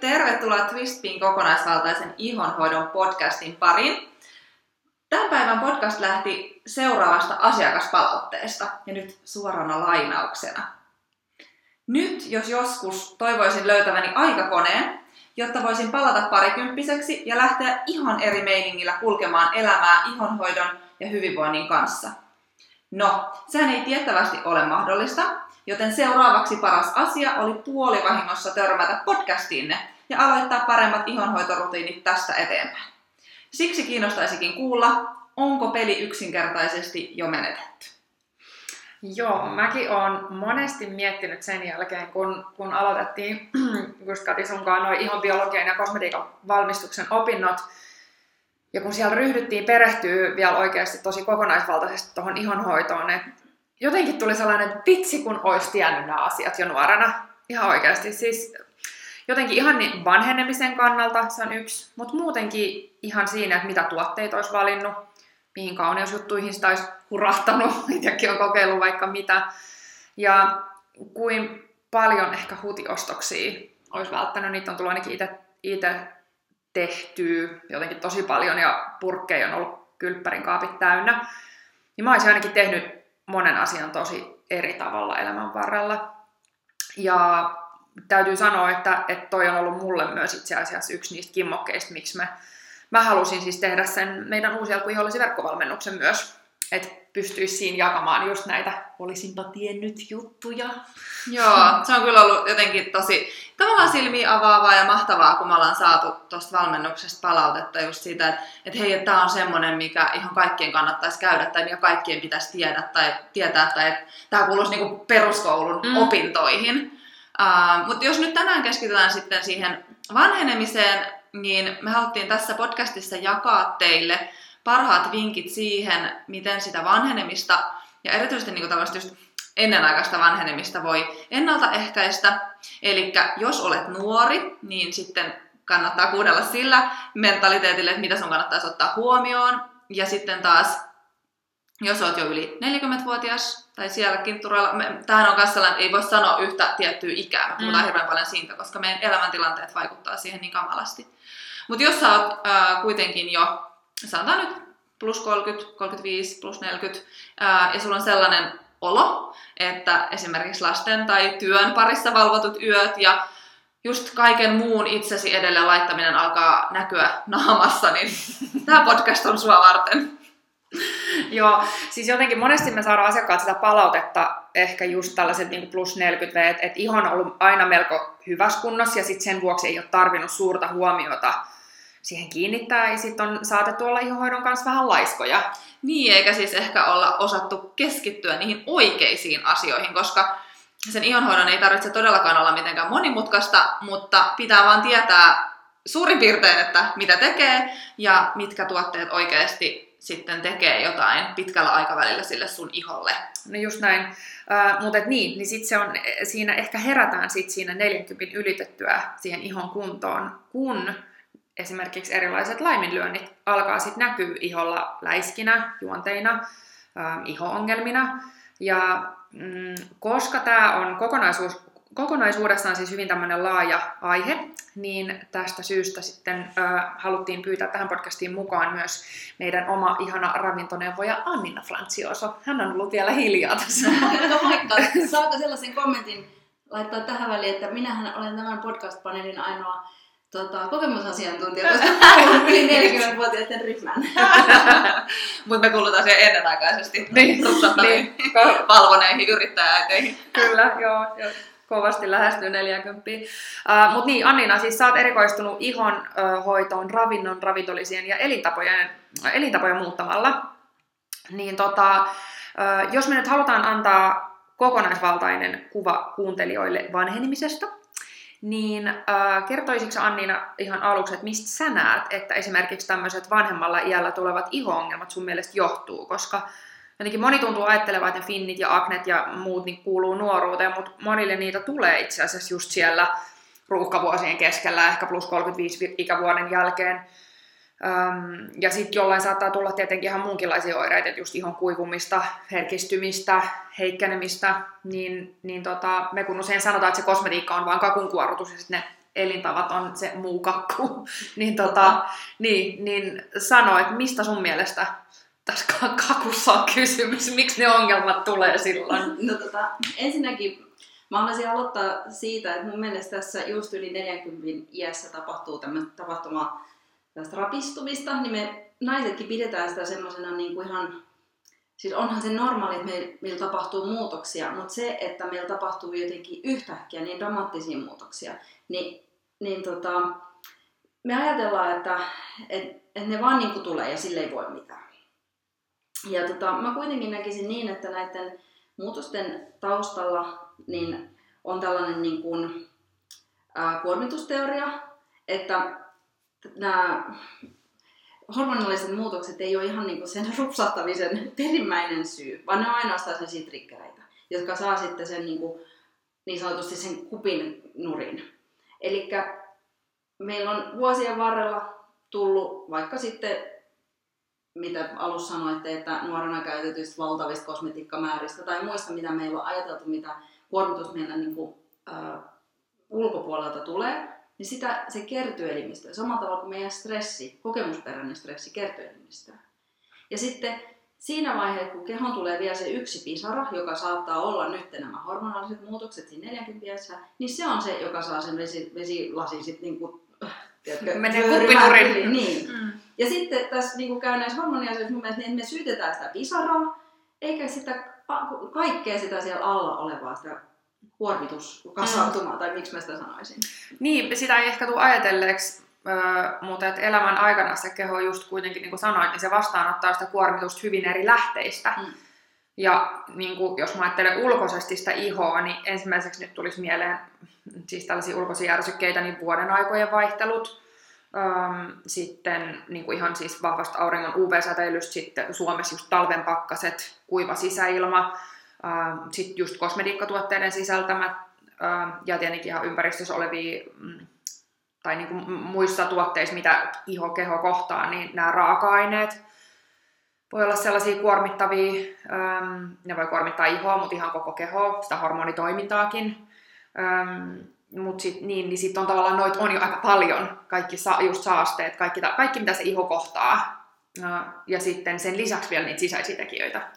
Tervetuloa Twistpin kokonaisvaltaisen ihonhoidon podcastin pariin. Tämän päivän podcast lähti seuraavasta asiakaspalautteesta ja nyt suorana lainauksena. Nyt, jos joskus toivoisin löytäväni aikakoneen, jotta voisin palata parikymppiseksi ja lähteä ihan eri meiningillä kulkemaan elämää ihonhoidon ja hyvinvoinnin kanssa. No, sehän ei tiettävästi ole mahdollista, joten seuraavaksi paras asia oli puolivahingossa törmätä podcastiinne ja aloittaa paremmat ihonhoitorutiinit tästä eteenpäin. Siksi kiinnostaisikin kuulla, onko peli yksinkertaisesti jo menetetty. Joo, mäkin olen monesti miettinyt sen jälkeen, kun, kun aloitettiin just Kati sunkaan noin ihon biologian ja kosmetiikan valmistuksen opinnot, ja kun siellä ryhdyttiin perehtyä vielä oikeasti tosi kokonaisvaltaisesti tuohon ihonhoitoon, että jotenkin tuli sellainen vitsi, kun olisi tiennyt nämä asiat jo nuorena. Ihan oikeasti. Siis jotenkin ihan niin vanhenemisen kannalta se on yksi, mutta muutenkin ihan siinä, että mitä tuotteita olisi valinnut, mihin kauneusjuttuihin sitä olisi hurahtanut, itsekin on kokeillut vaikka mitä. Ja kuin paljon ehkä hutiostoksia olisi välttänyt, niitä on tullut ainakin itse tehtyä jotenkin tosi paljon ja purkkeja on ollut kylppärin kaapit täynnä. Niin mä olisin ainakin tehnyt monen asian tosi eri tavalla elämän varrella. Ja täytyy sanoa, että, että toi on ollut mulle myös itse asiassa yksi niistä kimmokkeista, miksi mä, mä halusin siis tehdä sen meidän uusi alkuihollisen verkkovalmennuksen myös, että pystyisi siinä jakamaan just näitä olisinpa tiennyt juttuja. Joo, se on kyllä ollut jotenkin tosi tavallaan silmiä avaavaa ja mahtavaa, kun me ollaan saatu tuosta valmennuksesta palautetta just siitä, että, että hei, tämä on semmoinen, mikä ihan kaikkien kannattaisi käydä tai mikä kaikkien pitäisi tiedä tai tietää, tai että tämä kuuluisi niinku peruskoulun mm. opintoihin. Uh, Mutta jos nyt tänään keskitytään sitten siihen vanhenemiseen, niin me haluttiin tässä podcastissa jakaa teille parhaat vinkit siihen, miten sitä vanhenemista ja erityisesti niin kuin just ennenaikaista vanhenemista voi ennaltaehkäistä. Eli jos olet nuori, niin sitten kannattaa kuunnella sillä mentaliteetille, että mitä sun kannattaisi ottaa huomioon. Ja sitten taas jos olet jo yli 40-vuotias tai sielläkin turella, tähän on kanssa sellainen, ei voi sanoa yhtä tiettyä ikää, me puhutaan mm. hirveän paljon siitä, koska meidän elämäntilanteet vaikuttaa siihen niin kamalasti. Mutta jos sä oot äh, kuitenkin jo, sanotaan nyt plus 30, 35, plus 40, äh, ja sulla on sellainen olo, että esimerkiksi lasten tai työn parissa valvotut yöt ja just kaiken muun itsesi edelle laittaminen alkaa näkyä naamassa, niin tämä podcast on sua varten. Joo, siis jotenkin monesti me saadaan asiakkaat sitä palautetta, ehkä just tällaiset niin plus 40 V, että, että ihon on ollut aina melko hyvässä kunnossa ja sitten sen vuoksi ei ole tarvinnut suurta huomiota siihen kiinnittää ja sitten on saatettu olla ihonhoidon kanssa vähän laiskoja. Niin, eikä siis ehkä olla osattu keskittyä niihin oikeisiin asioihin, koska sen ihonhoidon ei tarvitse todellakaan olla mitenkään monimutkaista, mutta pitää vaan tietää suurin piirtein, että mitä tekee ja mitkä tuotteet oikeasti sitten tekee jotain pitkällä aikavälillä sille sun iholle. No just näin. Uh, mutta niin, niin sit se on, siinä ehkä herätään sit siinä 40 ylitettyä siihen ihon kuntoon, kun esimerkiksi erilaiset laiminlyönnit alkaa sitten näkyä iholla läiskinä, juonteina, uh, iho-ongelmina. Ja mm, koska tämä on kokonaisuus, kokonaisuudessaan siis hyvin tämmöinen laaja aihe, niin tästä syystä sitten äh, haluttiin pyytää tähän podcastiin mukaan myös meidän oma ihana ravintoneuvoja Annina Francioso. Hän on ollut vielä hiljaa tässä. No moikka! Saako sellaisen kommentin laittaa tähän väliin, että minähän olen tämän podcast-paneelin ainoa tota, kokemusasiantuntija, koska on yli 40-vuotiaiden ryhmään. Mutta me kuulutaan siihen ennenaikaisesti niin, niin. valvoneihin. Kyllä, joo. joo kovasti lähestyy 40. Uh, Mutta niin, Annina, siis sä oot erikoistunut ihon uh, hoitoon ravinnon, ravintolisien ja elintapojen, uh, elintapojen muuttamalla. Niin tota, uh, jos me nyt halutaan antaa kokonaisvaltainen kuva kuuntelijoille vanhenemisesta, niin äh, kertoisitko Anniina ihan aluksi, että mistä sä näet, että esimerkiksi tämmöiset vanhemmalla iällä tulevat iho-ongelmat sun mielestä johtuu, koska jotenkin moni tuntuu ajattelevan, että finnit ja aknet ja muut niin kuuluu nuoruuteen, mutta monille niitä tulee itse asiassa just siellä ruuhkavuosien keskellä, ehkä plus 35 ikävuoden jälkeen. Öm, ja sitten jollain saattaa tulla tietenkin ihan muunkinlaisia oireita, just ihon kuivumista, herkistymistä, heikkenemistä, niin, niin tota, me kun usein sanotaan, että se kosmetiikka on vain kakunkuorutus ja sitten ne elintavat on se muu kakku, niin, tota, niin, niin sano, että mistä sun mielestä tässä kakussa on kysymys, miksi ne ongelmat tulee silloin? No tota, ensinnäkin mä haluaisin aloittaa siitä, että mun mielestä tässä just yli 40 iässä tapahtuu tämmöistä tapahtuma tästä rapistumista, niin me naisetkin pidetään sitä semmoisena niin kuin ihan Siis onhan se normaali, että meillä, meillä tapahtuu muutoksia, mutta se, että meillä tapahtuu jotenkin yhtäkkiä niin dramaattisia muutoksia, niin, niin tota, me ajatellaan, että et, et ne vaan niin kuin tulee ja sille ei voi mitään. Ja tota, mä kuitenkin näkisin niin, että näiden muutosten taustalla niin on tällainen niin kuin, ää, kuormitusteoria, että nämä hormonalliset muutokset ei ole ihan niin kuin sen rupsahtamisen perimmäinen syy, vaan ne on ainoastaan sellaisia triggereitä, jotka saa sitten sen niin, kuin, niin sanotusti sen kupin nurin. Eli meillä on vuosien varrella tullut vaikka sitten, mitä alussa sanoitte, että nuorena käytetyistä valtavista kosmetiikkamääristä tai muista, mitä meillä on ajateltu, mitä kuormitus meillä niin kuin, äh, ulkopuolelta tulee, niin sitä, se kertyy elimistöön. Samalla tavalla kuin meidän stressi, kokemusperäinen stressi kertyy elimistöön. Ja sitten siinä vaiheessa, kun kehon tulee vielä se yksi pisara, joka saattaa olla nyt nämä hormonaaliset muutokset siinä 40 niin se on se, joka saa sen vesi, vesilasin sitten niin kuin, Menee kuppinurin. Niin. Mm. Ja sitten tässä niin kuin käy näissä hormoniasioissa mun mielestä, niin me syytetään sitä pisaraa, eikä sitä kaikkea sitä siellä alla olevaa, sitä kuormituskasautumaa, mm. tai miksi mä sitä sanoisin. Niin, sitä ei ehkä tule ajatelleeksi, mutta että elämän aikana se keho just kuitenkin, niin kuin sanoit, niin se vastaanottaa sitä kuormitusta hyvin eri lähteistä. Mm. Ja niin kuin, jos mä ajattelen ulkoisesti sitä ihoa, niin ensimmäiseksi nyt tulisi mieleen siis tällaisia ulkoisia järsykkeitä, niin vuoden aikojen vaihtelut, ähm, sitten niin kuin ihan siis vahvasta auringon UV-säteilystä, sitten Suomessa just talven pakkaset, kuiva sisäilma, sitten just kosmetiikkatuotteiden sisältämät ähm, ja tietenkin ihan ympäristössä olevia mm, tai niin kuin muissa tuotteissa, mitä iho, keho kohtaa, niin nämä raaka-aineet voi olla sellaisia kuormittavia, ähm, ne voi kuormittaa ihoa, mutta ihan koko kehoa, sitä hormonitoimintaakin. Mutta sit, niin, niin sitten on tavallaan noit on jo aika paljon, kaikki sa, just saasteet, kaikki, kaikki mitä se iho kohtaa. Ja sitten sen lisäksi vielä niitä sisäisiä tekijöitä.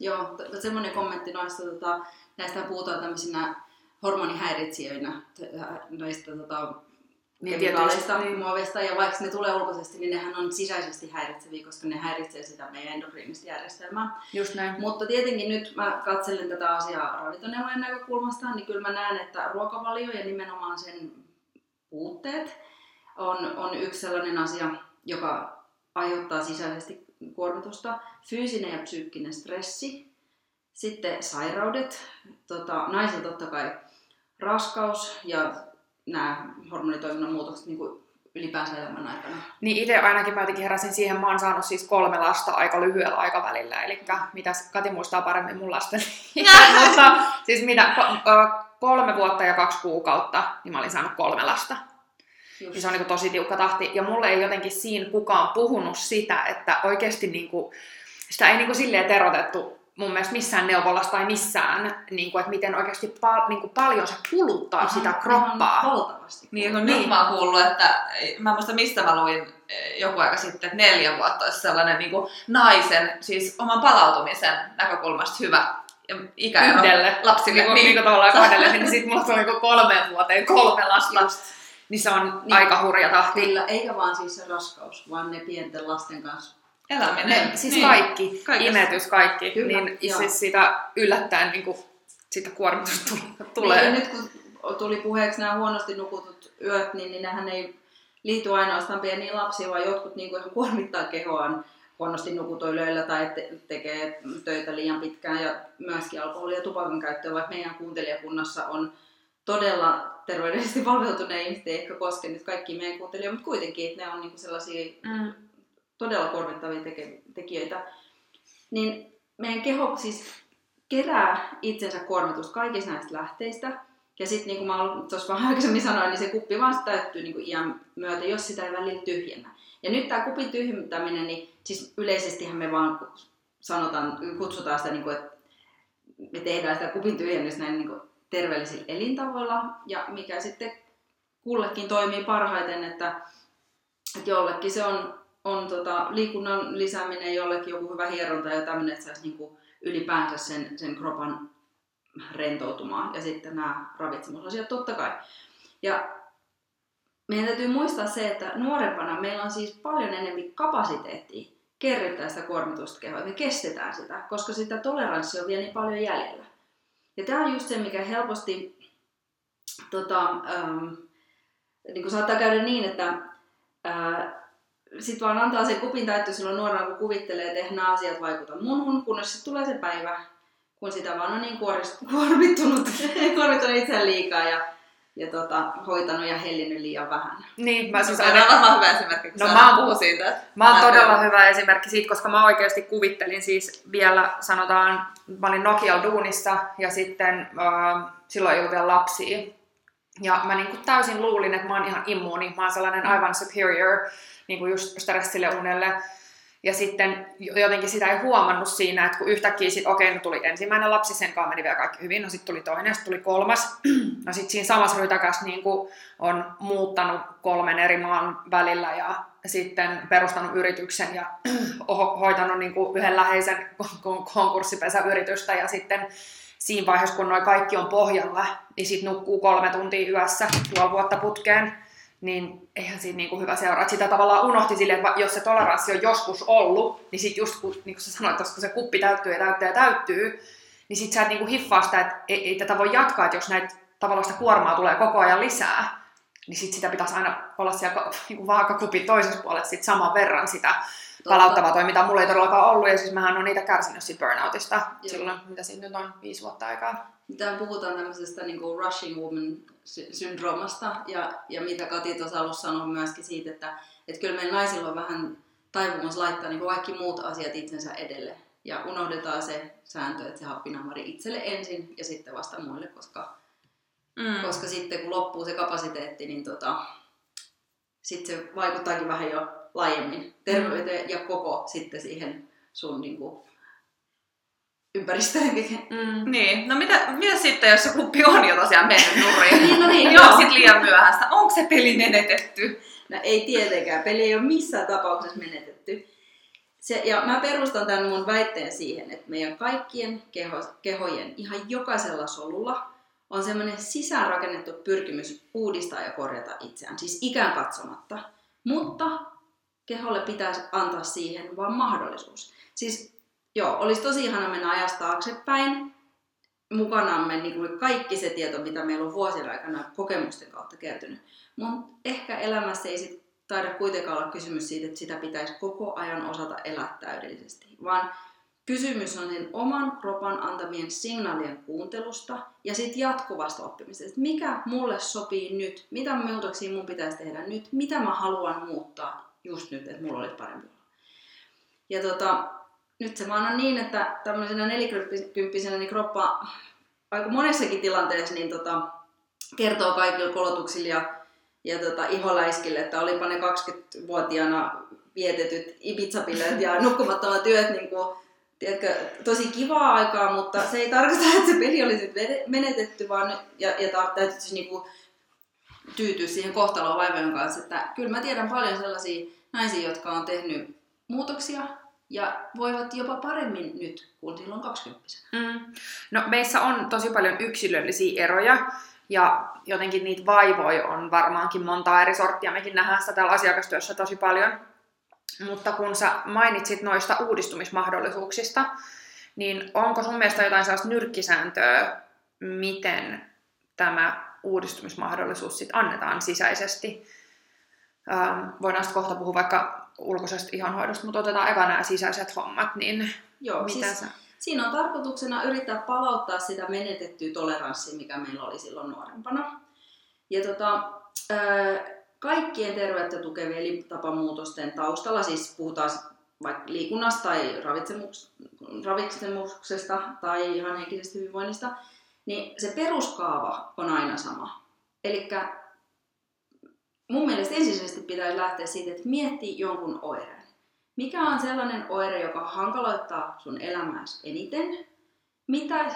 Joo, semmoinen kommentti noista, tota, näistä puhutaan tämmöisinä hormonihäiritsijöinä, näistä tota, niin, kemikaaleista, niin. muovista, ja vaikka ne tulee ulkoisesti, niin nehän on sisäisesti häiritseviä, koska ne häiritsee sitä meidän endokriinista järjestelmää. Just näin. Mutta tietenkin nyt mä katselen tätä asiaa ravintoneuvojen näkökulmasta, niin kyllä mä näen, että ruokavalio ja nimenomaan sen puutteet on, on yksi sellainen asia, joka aiheuttaa sisäisesti kuormitusta, fyysinen ja psyykkinen stressi, sitten sairaudet, tota, naisilla totta kai raskaus ja nämä hormonitoiminnan muutokset niin kuin ylipäänsä elämän aikana. Niin itse ainakin mä jotenkin heräsin siihen, mä oon saanut siis kolme lasta aika lyhyellä aikavälillä, eli mitäs Kati muistaa paremmin mun lasten mutta siis mitä, kolme vuotta ja kaksi kuukautta, niin mä olin saanut kolme lasta. Just. Niin se on niin kuin tosi tiukka tahti. Ja mulle ei jotenkin siinä kukaan puhunut sitä, että oikeasti niin kuin, sitä ei niin kuin silleen terotettu mun mielestä missään neuvolassa tai missään, niin kuin, että miten oikeasti pal- niin kuin paljon se kuluttaa ihan, sitä kroppaa. Ihan valtavasti. Niin, kun niin. nyt mä oon kuullut, että mä muista mistä mä luin eh, joku aika sitten, että neljä vuotta olisi sellainen niin kuin naisen, siis oman palautumisen näkökulmasta hyvä ikä Yhdelle. lapsille. Niin, niin, niin tavallaan kahdelle, niin sitten mulla tuli niin kolmeen vuoteen kolme lasta. Just niin se on niin, aika hurja tahti. Kyllä, eikä vaan siis se raskaus, vaan ne pienten lasten kanssa eläminen. Ne, siis niin. kaikki, Kaikessa. imetys, kaikki. Kyllä, niin joo. siis sitä yllättäen niin kuin, sitä kuormitusta tulee. Niin, nyt kun tuli puheeksi nämä huonosti nukutut yöt, niin, niin nehän ei liity ainoastaan pieniin lapsiin, vaan jotkut niin kuin ihan kuormittaa kehoaan huonosti nukutoilijoilla tai te- tekee töitä liian pitkään ja myöskin alkoholi- ja tupakan käyttöä, vaikka meidän kuuntelijakunnassa on todella terveydellisesti valveutuneet ihmiset, ei ehkä koske nyt kaikki meidän kuuntelijoita, mutta kuitenkin, että ne on niinku sellaisia mm. todella korvittavia teke- tekijöitä. Niin meidän keho siis kerää itsensä kuormitusta kaikista näistä lähteistä. Ja sitten niin kuin mä tuossa vähän aikaisemmin sanoin, niin se kuppi vaan täyttyy niin iän myötä, jos sitä ei välillä tyhjennä. Ja nyt tämä kupin tyhjentäminen, niin siis yleisestihän me vaan sanotaan, kutsutaan sitä, niin kuin, että me tehdään sitä kupin tyhjennystä näin niin kuin terveellisillä elintavoilla ja mikä sitten kullekin toimii parhaiten, että, että jollekin se on, on tota, liikunnan lisääminen, jollekin joku hyvä hieronta ja tämmöinen, että saisi niinku ylipäänsä sen, sen kropan rentoutumaan. Ja sitten nämä ravitsemusasiat totta kai. Ja meidän täytyy muistaa se, että nuorempana meillä on siis paljon enemmän kapasiteettia kerryttää sitä kuormitusta kehoa, me kestetään sitä, koska sitä toleranssia on vielä niin paljon jäljellä. Ja tämä on just se, mikä helposti tota, ähm, niin kuin saattaa käydä niin, että äh, sitten vaan antaa sen kupin täyttyä silloin nuorena, kun kuvittelee, että nämä asiat vaikuta munhun, kunnes sitten tulee se päivä, kun sitä vaan on niin kuormittunut, kuormittunut itseään liikaa ja ja tota, hoitanut ja hellinyt liian vähän. Niin, mä siis on varmaan hyvä esimerkki, kun No mä oon- puhuu siitä. Mä oon todella hyvä esimerkki siitä, koska mä oikeasti kuvittelin siis vielä, sanotaan, mä olin Nokia duunissa ja sitten äh, silloin ei ollut vielä lapsia. Ja mä niinku täysin luulin, että mä oon ihan immuuni, mä oon sellainen aivan superior niinku just stressille unelle. Ja sitten jotenkin sitä ei huomannut siinä, että kun yhtäkkiä sitten, okei, no tuli ensimmäinen lapsi, sen kanssa meni vielä kaikki hyvin, no sitten tuli toinen, sitten tuli kolmas. No sitten siinä samassa rytäkässä niin on muuttanut kolmen eri maan välillä ja sitten perustanut yrityksen ja ho- hoitanut niin yhden läheisen kon- konkurssipesäyritystä ja sitten siinä vaiheessa, kun noi kaikki on pohjalla, niin sitten nukkuu kolme tuntia yössä puoli vuotta putkeen, niin eihän siinä niinku hyvä seuraa. Sitä tavallaan unohti silleen, että jos se toleranssi on joskus ollut, niin sitten just kun, niin kuin sä sanoit, että kun se kuppi täyttyy ja täyttyy ja täyttyy, niin sit sä et niinku hiffaa sitä, että ei, ei tätä voi jatkaa, että jos näitä tavallaan sitä kuormaa tulee koko ajan lisää, niin sit sitä pitäisi aina olla siellä ka- niinku vaakakupin toisessa puolessa sit saman verran sitä palauttavaa toimintaa. Mulla ei todellakaan ollut, ja siis mähän on niitä kärsinyt siitä burnoutista Joo. silloin, mitä siitä nyt on, viisi vuotta aikaa. Täällä puhutaan tämmöisestä niin kuin rushing woman sy- syndroomasta ja, ja mitä Kati tuossa alussa sanoi myöskin siitä, että, että kyllä meillä naisilla on vähän taipumus laittaa niin kuin kaikki muut asiat itsensä edelle. Ja unohdetaan se sääntö, että se happinamari itselle ensin ja sitten vasta muille, koska, Mm. koska sitten kun loppuu se kapasiteetti, niin tota, sitten se vaikuttaakin vähän jo laajemmin terveyteen ja koko sitten siihen sun niin kuin, ympäristöön. Mm. Niin, no mitä, mitä sitten, jos se kuppi on jo tosiaan mennyt nurin? Niin, no niin, joo. joo. sit liian myöhäistä. Onko se peli menetetty? No ei tietenkään, peli ei ole missään tapauksessa menetetty. Se, ja mä perustan tämän mun väitteen siihen, että meidän kaikkien keho, kehojen, ihan jokaisella solulla, on semmoinen sisäänrakennettu pyrkimys uudistaa ja korjata itseään, siis ikään katsomatta. Mutta keholle pitäisi antaa siihen vaan mahdollisuus. Siis joo, olisi tosi ihana mennä ajasta taaksepäin, mukanamme niin kuin kaikki se tieto, mitä meillä on vuosien aikana kokemusten kautta kertynyt. Mutta ehkä elämässä ei sit taida kuitenkaan olla kysymys siitä, että sitä pitäisi koko ajan osata elää täydellisesti, vaan kysymys on sen oman kropan antamien signaalien kuuntelusta ja sitten jatkuvasta oppimisesta. Mikä mulle sopii nyt, mitä muutoksia mun pitäisi tehdä nyt, mitä mä haluan muuttaa just nyt, että mulla olisi parempi. Ja tota, nyt se vaan on niin, että tämmöisenä nelikymppisenä niin kroppa aika monessakin tilanteessa niin tota, kertoo kaikille kolotuksille ja, ja tota, iholäiskille, että olipa ne 20-vuotiaana vietetyt Ibiza-bileet ja nukkumattomat työt niin kuin, tiedätkö, tosi kivaa aikaa, mutta se ei tarkoita, että se peli olisi vede- menetetty, vaan ja, ja täytyisi niin kuin, tyytyä siihen kohtaloon vaivojen kanssa. Että kyllä mä tiedän paljon sellaisia naisia, jotka on tehnyt muutoksia ja voivat jopa paremmin nyt kuin silloin 20 Mm. No meissä on tosi paljon yksilöllisiä eroja ja jotenkin niitä vaivoja on varmaankin monta eri sorttia. Mekin nähdään sitä täällä asiakastyössä tosi paljon. Mutta kun sä mainitsit noista uudistumismahdollisuuksista, niin onko sun mielestä jotain sellaista nyrkkisääntöä, miten tämä uudistumismahdollisuus sit annetaan sisäisesti? Ähm, voidaan sitten kohta puhua vaikka ulkoisesta ihonhoidosta, mutta otetaan eka nämä sisäiset hommat, niin Joo, mitä siis sä... siinä on tarkoituksena yrittää palauttaa sitä menetettyä toleranssia, mikä meillä oli silloin nuorempana. Ja tota, ää, kaikkien terveyttä tukevien elintapamuutosten taustalla, siis puhutaan vaikka liikunnasta tai ravitsemuks, ravitsemuksesta tai ihan henkisestä hyvinvoinnista, niin se peruskaava on aina sama. Eli mun mielestä ensisijaisesti pitäisi lähteä siitä, että miettii jonkun oireen. Mikä on sellainen oire, joka hankaloittaa sun elämääsi eniten? Mitä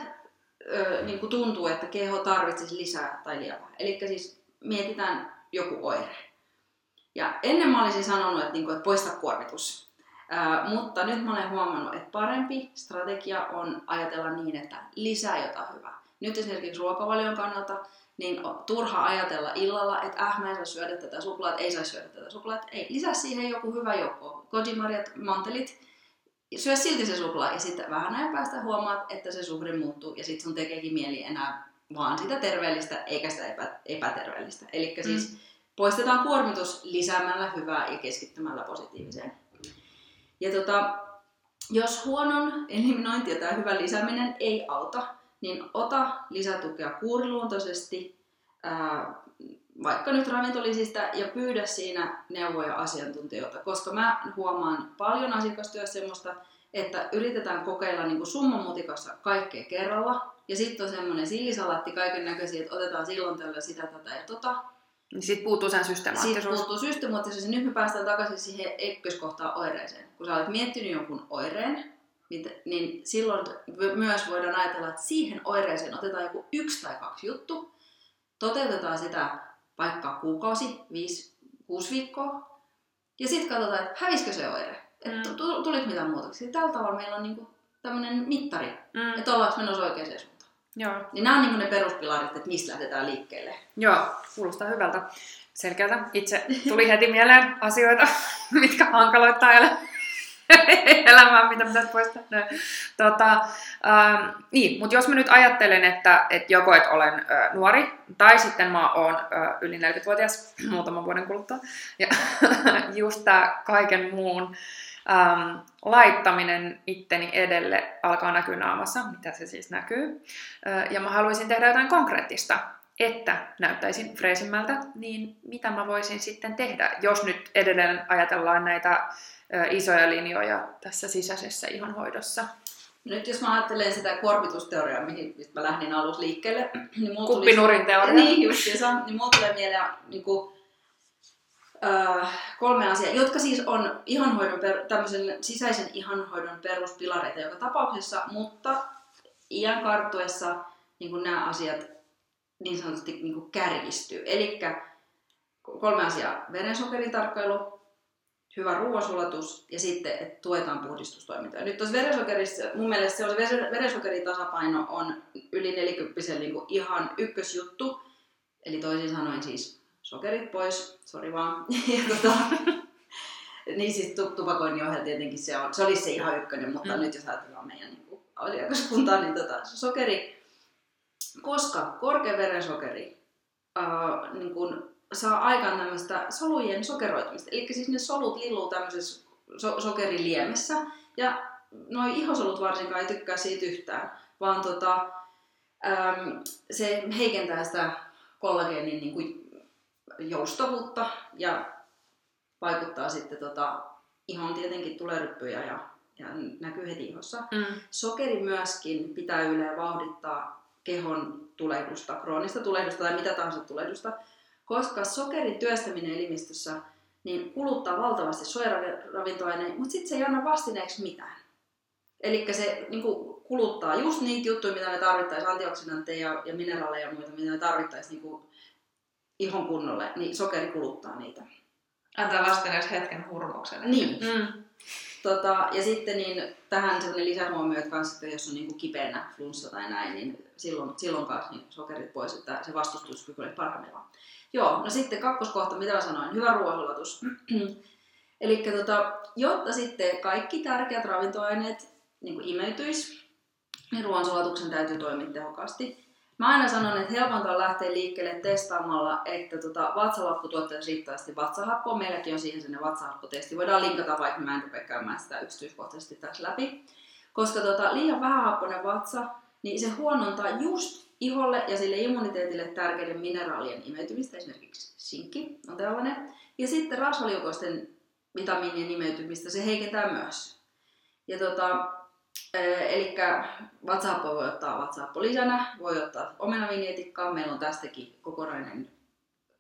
ö, niin kuin tuntuu, että keho tarvitsisi lisää tai lievää? Eli siis mietitään joku oire. Ja ennen mä olisin sanonut, että, niin kuin, että poista kuormitus. Ää, mutta nyt mä olen huomannut, että parempi strategia on ajatella niin, että lisää jotain hyvää. Nyt esimerkiksi ruokavalion kannalta, niin on turha ajatella illalla, että äh, mä en saa syödä tätä suklaat, ei saa syödä tätä suklaat. Ei, lisää siihen joku hyvä joko. Kojimarjat, mantelit, syö silti se suklaa ja sitten vähän ajan päästä huomaat, että se suhde muuttuu ja sitten sun tekeekin mieli enää vaan sitä terveellistä eikä sitä epä, epäterveellistä. Eli mm. siis poistetaan kuormitus lisäämällä hyvää ja keskittymällä positiiviseen. Ja tota, jos huonon eliminointi ja tämä hyvä lisääminen ei auta, niin ota lisätukea kuuriluontoisesti, ää, vaikka nyt ravintolisista, ja pyydä siinä neuvoja asiantuntijoilta, koska mä huomaan paljon asiakastyössä semmoista, että yritetään kokeilla niin summan mutikassa kaikkea kerralla, ja sitten on semmoinen sillisalaatti kaiken näköisiä, että otetaan silloin tällä sitä, tätä ja tota. Niin sitten puuttuu sen systemaattisuus. Sitten puuttuu systemaattisuus, ja nyt me päästään takaisin siihen ykköskohtaan oireeseen. Kun sä olet miettinyt jonkun oireen, niin silloin myös voidaan ajatella, että siihen oireeseen otetaan joku yksi tai kaksi juttu, toteutetaan sitä vaikka kuukausi, viisi, kuusi viikkoa, ja sitten katsotaan, että hävisikö se oire, että mm. tuliko mitään muutoksia. Tällä tavalla meillä on niinku tämmöinen mittari, mm. että ollaanko menossa oikeaan suuntaan. Joo. Niin nämä on niinku ne peruspilarit, että mistä lähdetään liikkeelle. Joo, kuulostaa hyvältä. Selkeältä. Itse tuli heti mieleen asioita, mitkä hankaloittaa elämää, mitä pitäisi poistaa. No, tota, ähm, niin, mutta jos mä nyt ajattelen, että, että joko et olen äh, nuori, tai sitten mä oon äh, yli 40-vuotias muutaman vuoden kuluttua, ja just tämä kaiken muun ähm, laittaminen itteni edelle alkaa näkyä naamassa, mitä se siis näkyy. Äh, ja mä haluaisin tehdä jotain konkreettista, että näyttäisin freesimmältä, niin mitä mä voisin sitten tehdä, jos nyt edelleen ajatellaan näitä isoja linjoja tässä sisäisessä ihonhoidossa. Nyt jos mä ajattelen sitä kuormitusteoriaa, mihin mä lähdin alussa liikkeelle, niin mulla Kuppinurin teoria. Niin, just niin mulla tulee mieleen niin kuin, äh, kolme asiaa, jotka siis on ihonhoidon, tämmöisen sisäisen ihonhoidon peruspilareita joka tapauksessa, mutta iän karttuessa niin kuin nämä asiat niin sanotusti niin kuin kärjistyy. Eli kolme asiaa, verensokeritarkkailu, hyvä ruoansulatus ja sitten, että tuetaan puhdistustoimintaa. Nyt tuossa verensokerissa, mun mielestä se on se verensokeritasapaino on yli 40 niin kuin ihan ykkösjuttu. Eli toisin sanoen siis sokerit pois, sori vaan. ja tota, niin siis tupakoinnin ohella tietenkin se, on, se olisi se ihan ykkönen, mutta mm. nyt jos ajatellaan meidän niin kuin, asiakaskuntaa, niin tota, sokeri, koska korkea verensokeri äh, niin kuin, saa aikaan tämmöistä solujen sokeroitumista. Eli siis ne solut lilluu tämmöisessä so- sokeriliemessä. Ja noi ihosolut varsinkaan ei tykkää siitä yhtään, vaan tota, äm, se heikentää sitä kollageenin niin kuin joustavuutta ja vaikuttaa sitten tota, ihon tietenkin tuleryppyjä ja, ja näkyy heti ihossa. Mm. Sokeri myöskin pitää yle vauhdittaa kehon tulehdusta, kroonista tulehdusta tai mitä tahansa tulehdusta, koska sokerin työstäminen elimistössä niin kuluttaa valtavasti suojaravintoaineita, mutta sitten se ei anna vastineeksi mitään. Eli se niin kuin, kuluttaa just niitä juttuja, mitä me tarvittaisiin, antioksidantteja ja, ja mineraaleja ja muita, mitä me tarvittaisiin niin kuin, ihon kunnolle, niin sokeri kuluttaa niitä. Antaa vastineeksi hetken hurmoksen. Niin. Mm. Tota, ja sitten niin, tähän sellainen lisähuomio, että, kans, että jos on niin kuin kipeänä flunssa tai näin, niin silloin, silloin kanssa niin sokerit pois, että se vastustuskyky oli parhaimmillaan. Joo, no sitten kakkoskohta, mitä mä sanoin, hyvä ruoansulatus. Eli tota, jotta sitten kaikki tärkeät ravintoaineet niin kuin imeytyisi, niin ruoansulatuksen täytyy toimia tehokkaasti. Mä aina sanon, että helpointa on lähteä liikkeelle testaamalla, että tota, vatsalappu tuottaisi riittävästi vatsahappoa. Meilläkin on siihen sinne vatsahappotesti. Voidaan linkata, vaikka mä en rupea käymään sitä yksityiskohtaisesti tässä läpi. Koska tota, liian vähähappoinen vatsa, niin se huonontaa just iholle ja sille immuniteetille tärkeiden mineraalien imeytymistä, esimerkiksi sinkki on tällainen. Ja sitten rasvaliukoisten vitamiinien imeytymistä se heikentää myös. Ja tota, Eli WhatsApp voi ottaa WhatsApp lisänä, voi ottaa omenavinjetikkaa, meillä on tästäkin kokonainen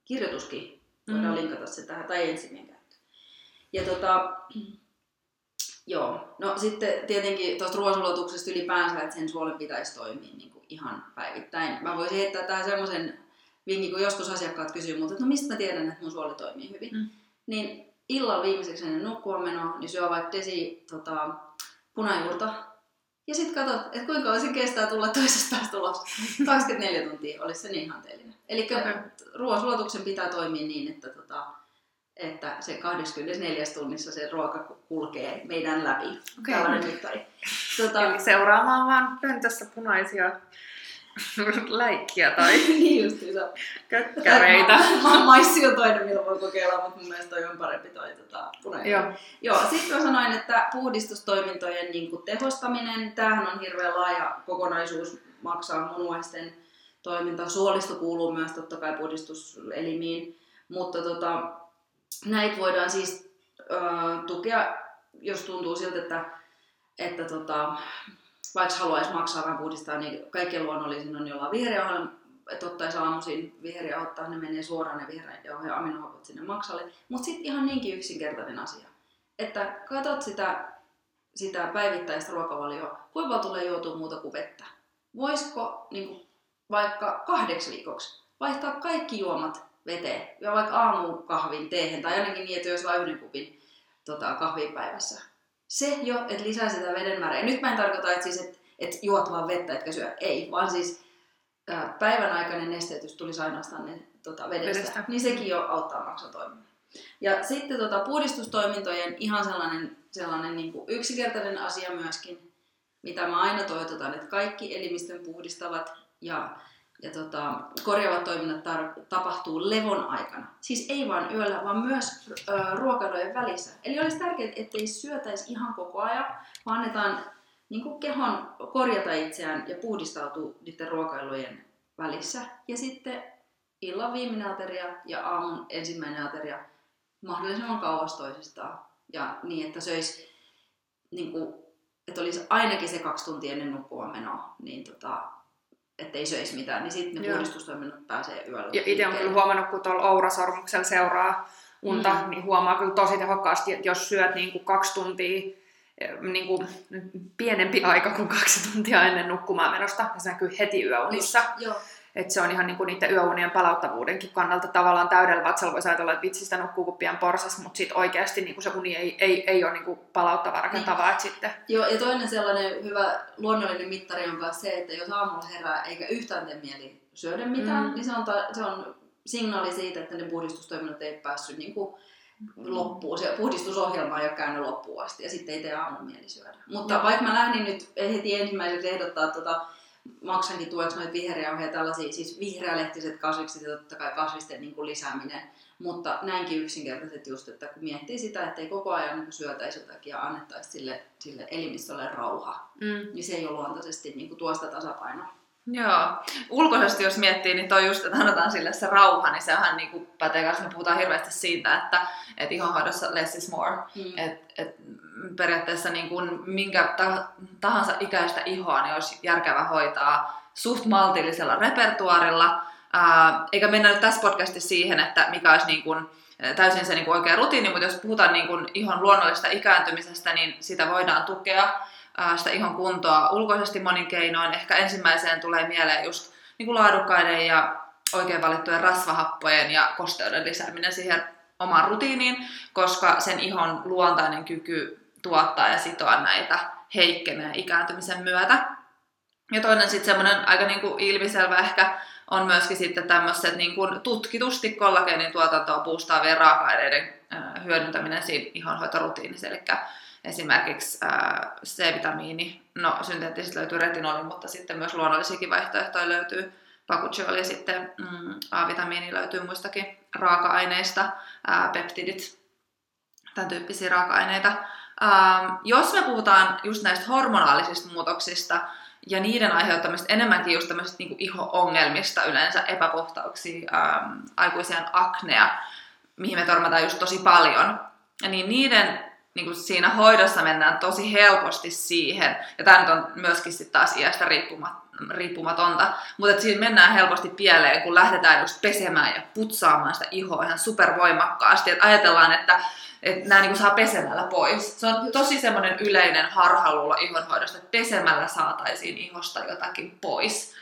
kirjoituskin, voidaan mm. linkata se tähän, tai ensimmäinen käyttö. Ja tota, joo, no sitten tietenkin tuosta ruoansulatuksesta ylipäänsä, että sen suolen pitäisi toimia niin ihan päivittäin. Mä voisin heittää tähän semmoisen vinkki, kun joskus asiakkaat kysyy multa, että no mistä mä tiedän, että mun suoli toimii hyvin. Mm. Niin illalla viimeiseksi ennen nukkumaan menoa, niin syö vaikka desi tota, punajuurta. Ja sitten katsot, että kuinka se kestää tulla toisesta päästä ulos. 24 tuntia olisi se niin ihanteellinen. Eli okay. ruoansulatuksen pitää toimia niin, että, tota, että se 24 tunnissa se ruoka kulkee meidän läpi. Okay. Tällainen mittari. Tota, Eli seuraamaan vaan pöntössä punaisia läikkiä tai niin justiinsa. kökkäreitä. Ma- maissi on toinen, millä voi kokeilla, mutta mun mielestä toi on parempi toi tota, punainen. Joo. Joo, sitten mä sanoin, että puhdistustoimintojen niin kuin, tehostaminen, tämähän on hirveän laaja kokonaisuus, maksaa munuaisten toiminta. Suolisto kuuluu myös totta kai puhdistuselimiin, mutta tota, näitä voidaan siis äh, tukea, jos tuntuu siltä, että, että tota, vaikka haluaisi maksaa vähän puhdistaa, niin kaikkein luonnollisin on jollain vihreä että ottaisi aamuisin vihreä ottaa, ne menee suoraan ne vihreät ja aminohapot sinne maksalle. Mutta sitten ihan niinkin yksinkertainen asia, että katsot sitä, sitä päivittäistä ruokavalioa, kuinka tulee juotua muuta kuin vettä. Voisiko niin kuin, vaikka kahdeksi viikoksi vaihtaa kaikki juomat veteen, ja vaikka aamukahvin teehen, tai ainakin niin, että jos vain yhden kupin tota, kahvin päivässä, se jo, että lisää sitä veden määrää. Nyt mä en tarkoita, että, siis, että, että juot vaan vettä, etkä syö. Ei, vaan siis ää, päivän aikainen nesteytys tulisi ainoastaan ne, tota, vedestä, vedestä, niin sekin jo auttaa maksotoimintaa. Ja sitten tota, puhdistustoimintojen ihan sellainen, sellainen niin kuin yksinkertainen asia myöskin, mitä mä aina toitotan, että kaikki elimistön puhdistavat ja ja tota, korjaavat toiminnat tar- tapahtuu levon aikana. Siis ei vain yöllä, vaan myös ö, ruokailujen välissä. Eli olisi tärkeää, ettei syötäisi ihan koko ajan, vaan annetaan niin kuin kehon korjata itseään ja puhdistautua niiden ruokailujen välissä. Ja sitten illan viimeinen ateria ja aamun ensimmäinen ateria mahdollisimman kauas toisistaan. Ja niin, että söisi, niin kuin, että olisi ainakin se kaksi tuntia ennen nukkumaan menoa, niin tota, ettei söisi mitään, niin sitten ne Joo. puhdistustoiminnot pääsee yöllä. Ja itse olen kyllä huomannut, kun tuolla Oura-sormuksella seuraa unta, mm. niin huomaa kyllä tosi tehokkaasti, että jos syöt niin kuin kaksi tuntia eh, niin kuin pienempi aika kuin kaksi tuntia ennen nukkumaan menosta, ja se näkyy heti yöunissa. Joo. Että se on ihan niinku niiden yöunien palauttavuudenkin kannalta tavallaan täydellä vatsalla voisi ajatella, että vitsistä nukkuu kuin pian porsas, mutta sitten oikeasti niinku se uni ei, ei, ei ole niinku palauttava rakentavaa. Niin. Sitten... Joo, ja toinen sellainen hyvä luonnollinen mittari on myös se, että jos aamulla herää eikä yhtään tee mieli syödä mitään, mm. niin se on, ta, se on signaali siitä, että ne puhdistustoiminnot ei päässyt niinku loppuun. Se puhdistusohjelma ei ole käynyt loppuun asti ja sitten ei tee aamun mieli syödä. Mutta no. vaikka mä lähdin nyt heti ensimmäiseksi ehdottaa tuota maksankin tueksi noita vihreäohjeja, tällaisia, siis vihreälehtiset kasvikset ja totta kai kasvisten niin kuin lisääminen. Mutta näinkin yksinkertaiset just, että kun miettii sitä, että ei koko ajan niin syötäisi jotakin ja annettaisi sille, sille elimistölle rauha, mm. niin se ei ole luontaisesti niin kuin tuosta tasapainoa. Joo. Ulkoisesti jos miettii, niin toi just, että annetaan sille se rauha, niin sehän niin kuin pätee kanssa, me puhutaan hirveästi siitä, että, että ihonhoidossa less is more. Mm. Et, et periaatteessa niin kuin minkä tahansa ikäistä ihoa niin olisi järkevä hoitaa suht maltillisella repertuarilla, eikä mennä nyt tässä podcastissa siihen, että mikä olisi niin kuin, täysin se niin kuin oikea rutiini, mutta jos puhutaan niin kuin ihon luonnollisesta ikääntymisestä, niin sitä voidaan tukea sitä ihon kuntoa ulkoisesti monin keinoin. Ehkä ensimmäiseen tulee mieleen just niin kuin laadukkaiden ja oikein valittujen rasvahappojen ja kosteuden lisääminen siihen omaan rutiiniin, koska sen ihon luontainen kyky tuottaa ja sitoa näitä heikkenee ikääntymisen myötä. Ja toinen sitten semmoinen aika niinku ilmiselvä ehkä on myöskin sitten tämmöiset niinku tutkitusti kollageenin tuotantoa boostaavien raaka-aineiden hyödyntäminen siinä ihonhoitorutiinissa, eli esimerkiksi C-vitamiini, no synteettisesti löytyy retinoli, mutta sitten myös luonnollisiakin vaihtoehtoja löytyy, pakuchioli ja sitten mm, A-vitamiini löytyy muistakin raaka-aineista, ää, peptidit, tämän tyyppisiä raaka-aineita. Ähm, jos me puhutaan just näistä hormonaalisista muutoksista ja niiden aiheuttamista enemmänkin just tämmöisistä niin iho-ongelmista yleensä, epäpuhtauksia, ähm, aikuisien aknea, mihin me törmätään just tosi paljon, niin niiden niin kuin siinä hoidossa mennään tosi helposti siihen, ja tämä nyt on myöskin sitten taas iästä riippumatonta, mutta siinä mennään helposti pieleen, kun lähdetään just pesemään ja putsaamaan sitä ihoa ihan supervoimakkaasti, että ajatellaan, että että nämä niin saa pesemällä pois. Se on tosi semmoinen yleinen harhaluulo ihonhoidosta, että pesemällä saataisiin ihosta jotakin pois.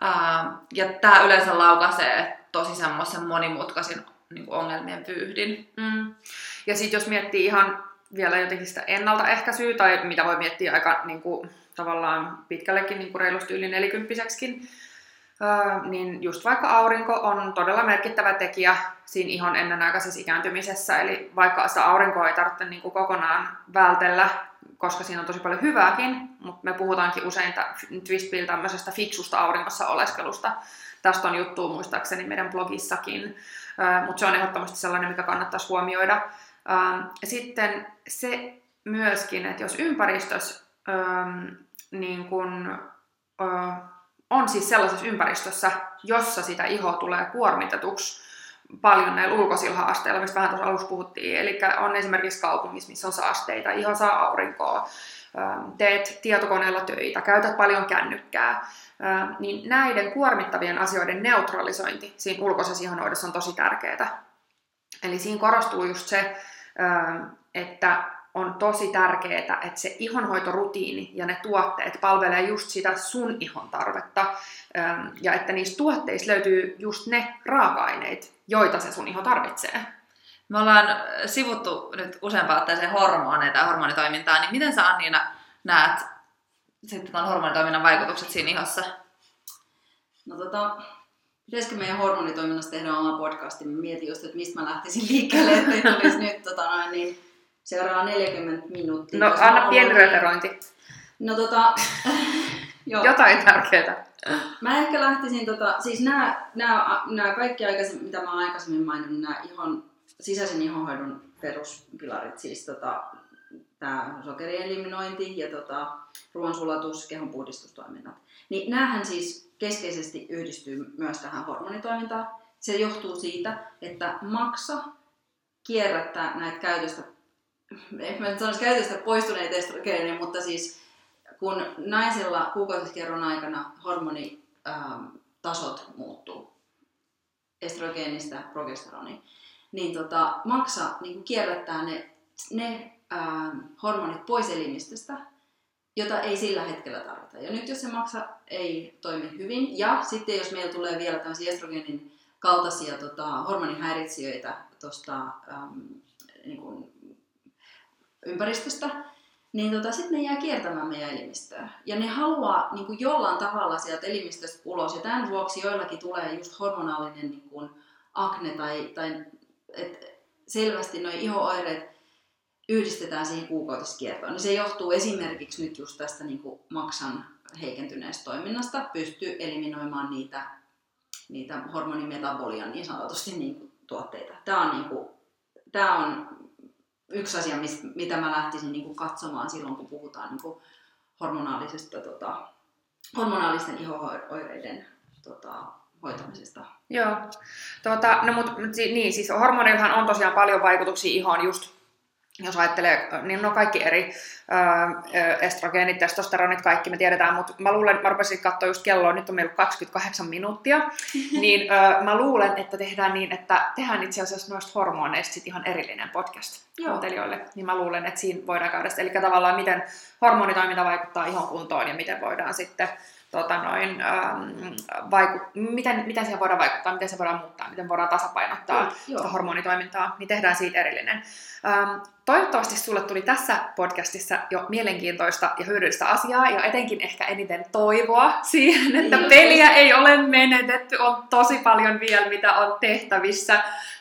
Ää, ja tämä yleensä laukaisee tosi semmoisen monimutkaisin niin kuin ongelmien vyyhdin. Mm. Ja sitten jos miettii ihan vielä jotenkin sitä ennaltaehkäisyä, tai mitä voi miettiä aika niin kuin, tavallaan pitkällekin niin kuin reilusti yli nelikymppiseksikin, niin just vaikka aurinko on todella merkittävä tekijä siinä ihon ennenaikaisessa ikääntymisessä, eli vaikka sitä aurinkoa ei tarvitse niin kuin kokonaan vältellä, koska siinä on tosi paljon hyvääkin, mutta me puhutaankin usein Twistbill tämmöisestä fiksusta auringossa oleskelusta. Tästä on juttu muistaakseni meidän blogissakin, mutta se on ehdottomasti sellainen, mikä kannattaisi huomioida. Sitten se myöskin, että jos ympäristössä niin kun, on siis sellaisessa ympäristössä, jossa sitä ihoa tulee kuormitetuksi paljon näillä ulkoisilla haasteilla, mistä vähän tuossa alussa puhuttiin. Eli on esimerkiksi kaupungissa, missä on saasteita, iho saa aurinkoa, teet tietokoneella töitä, käytät paljon kännykkää, niin näiden kuormittavien asioiden neutralisointi siinä ulkoisessa ihonhoidossa on tosi tärkeää. Eli siinä korostuu just se, että on tosi tärkeää, että se ihonhoitorutiini ja ne tuotteet palvelee just sitä sun ihon tarvetta ja että niistä tuotteista löytyy just ne raaka-aineet, joita se sun iho tarvitsee. Me ollaan sivuttu nyt useampaan otteeseen hormoneita ja hormonitoimintaa, niin miten sä Anniina näet sitten tuon hormonitoiminnan vaikutukset siinä ihossa? No tota, pitäisikö meidän hormonitoiminnassa tehdä oma podcasti? Mä mietin just, että mistä mä lähtisin liikkeelle, että tulisi nyt tota noin, niin seuraava 40 minuuttia. No anna pieni referointi. No tota, joo. Jotain tärkeää. Mä ehkä lähtisin, tota, siis nämä, nämä, nämä kaikki aikaisemmin, mitä mä oon aikaisemmin maininnut, nämä ihon, sisäisen ihonhoidon peruspilarit, siis tota, tämä sokerien eliminointi ja tota, ruoansulatus, kehon puhdistustoiminnat. Niin näähän siis keskeisesti yhdistyy myös tähän hormonitoimintaan. Se johtuu siitä, että maksa kierrättää näitä käytöstä en mä sanoisi käytöstä poistuneita estrogeeneja, mutta siis kun naisella kuukausiskierron aikana hormonitasot ähm, muuttuu estrogeenistä progesteroniin, niin tota, maksa niin kierrättää ne, ne ähm, hormonit pois elimistöstä, jota ei sillä hetkellä tarvita. Ja nyt jos se maksa ei toimi hyvin, ja sitten jos meillä tulee vielä tämmöisiä estrogeenin kaltaisia tota, hormonihäiritsijöitä tuosta ähm, niin ympäristöstä, niin tota, sitten ne jää kiertämään meidän elimistöä. Ja ne haluaa niin kuin jollain tavalla sieltä elimistöstä ulos. Ja tämän vuoksi joillakin tulee just hormonaalinen niin kuin akne tai, tai et selvästi nuo ihooireet yhdistetään siihen kuukautiskiertoon. Niin se johtuu esimerkiksi nyt just tästä niin kuin maksan heikentyneestä toiminnasta, pystyy eliminoimaan niitä, niitä hormonimetabolian niin sanotusti niin kuin, tuotteita. Tämä on, niin kuin, tämä on yksi asia, mitä mä lähtisin niin kuin katsomaan silloin, kun puhutaan niin kuin hormonaalisesta, tota, hormonaalisten ihooireiden tota, hoitamisesta. Joo. Tuota, no, mut, niin, siis hormoneillahan on tosiaan paljon vaikutuksia ihoon just jos ajattelee, niin no kaikki eri ö, estrogeenit, testosteronit, kaikki me tiedetään, mutta mä luulen, mä rupesin katsoa just kelloa, nyt on meillä 28 minuuttia, niin ö, mä luulen, että tehdään niin, että tehdään itse asiassa noista hormoneista sit ihan erillinen podcast kuuntelijoille, niin mä luulen, että siinä voidaan käydä Eli tavallaan miten hormonitoiminta vaikuttaa ihon kuntoon ja miten voidaan sitten tota noin, ähm, vaiku- miten, miten siihen voidaan vaikuttaa, miten se voidaan muuttaa, miten voidaan tasapainottaa joo, sitä hormonitoimintaa, niin tehdään siitä erillinen. Ähm, toivottavasti sulle tuli tässä podcastissa jo mielenkiintoista ja hyödyllistä asiaa ja etenkin ehkä eniten toivoa siihen, että niin, peliä ei ole menetetty, on tosi paljon vielä mitä on tehtävissä.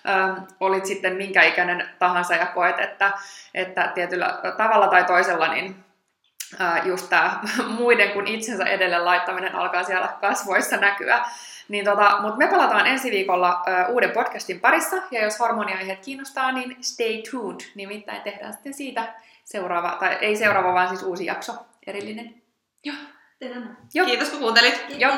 Ähm, olit sitten minkä ikäinen tahansa ja koet, että, että tietyllä tavalla tai toisella niin just tämä muiden kuin itsensä edelle laittaminen alkaa siellä kasvoissa näkyä. Niin tota, Mutta me palataan ensi viikolla uh, uuden podcastin parissa, ja jos harmoniaiheet kiinnostaa, niin stay tuned. Nimittäin tehdään sitten siitä seuraava, tai ei seuraava, vaan siis uusi jakso, erillinen. Joo, tehdään. Kiitos kun kuuntelit. Joo.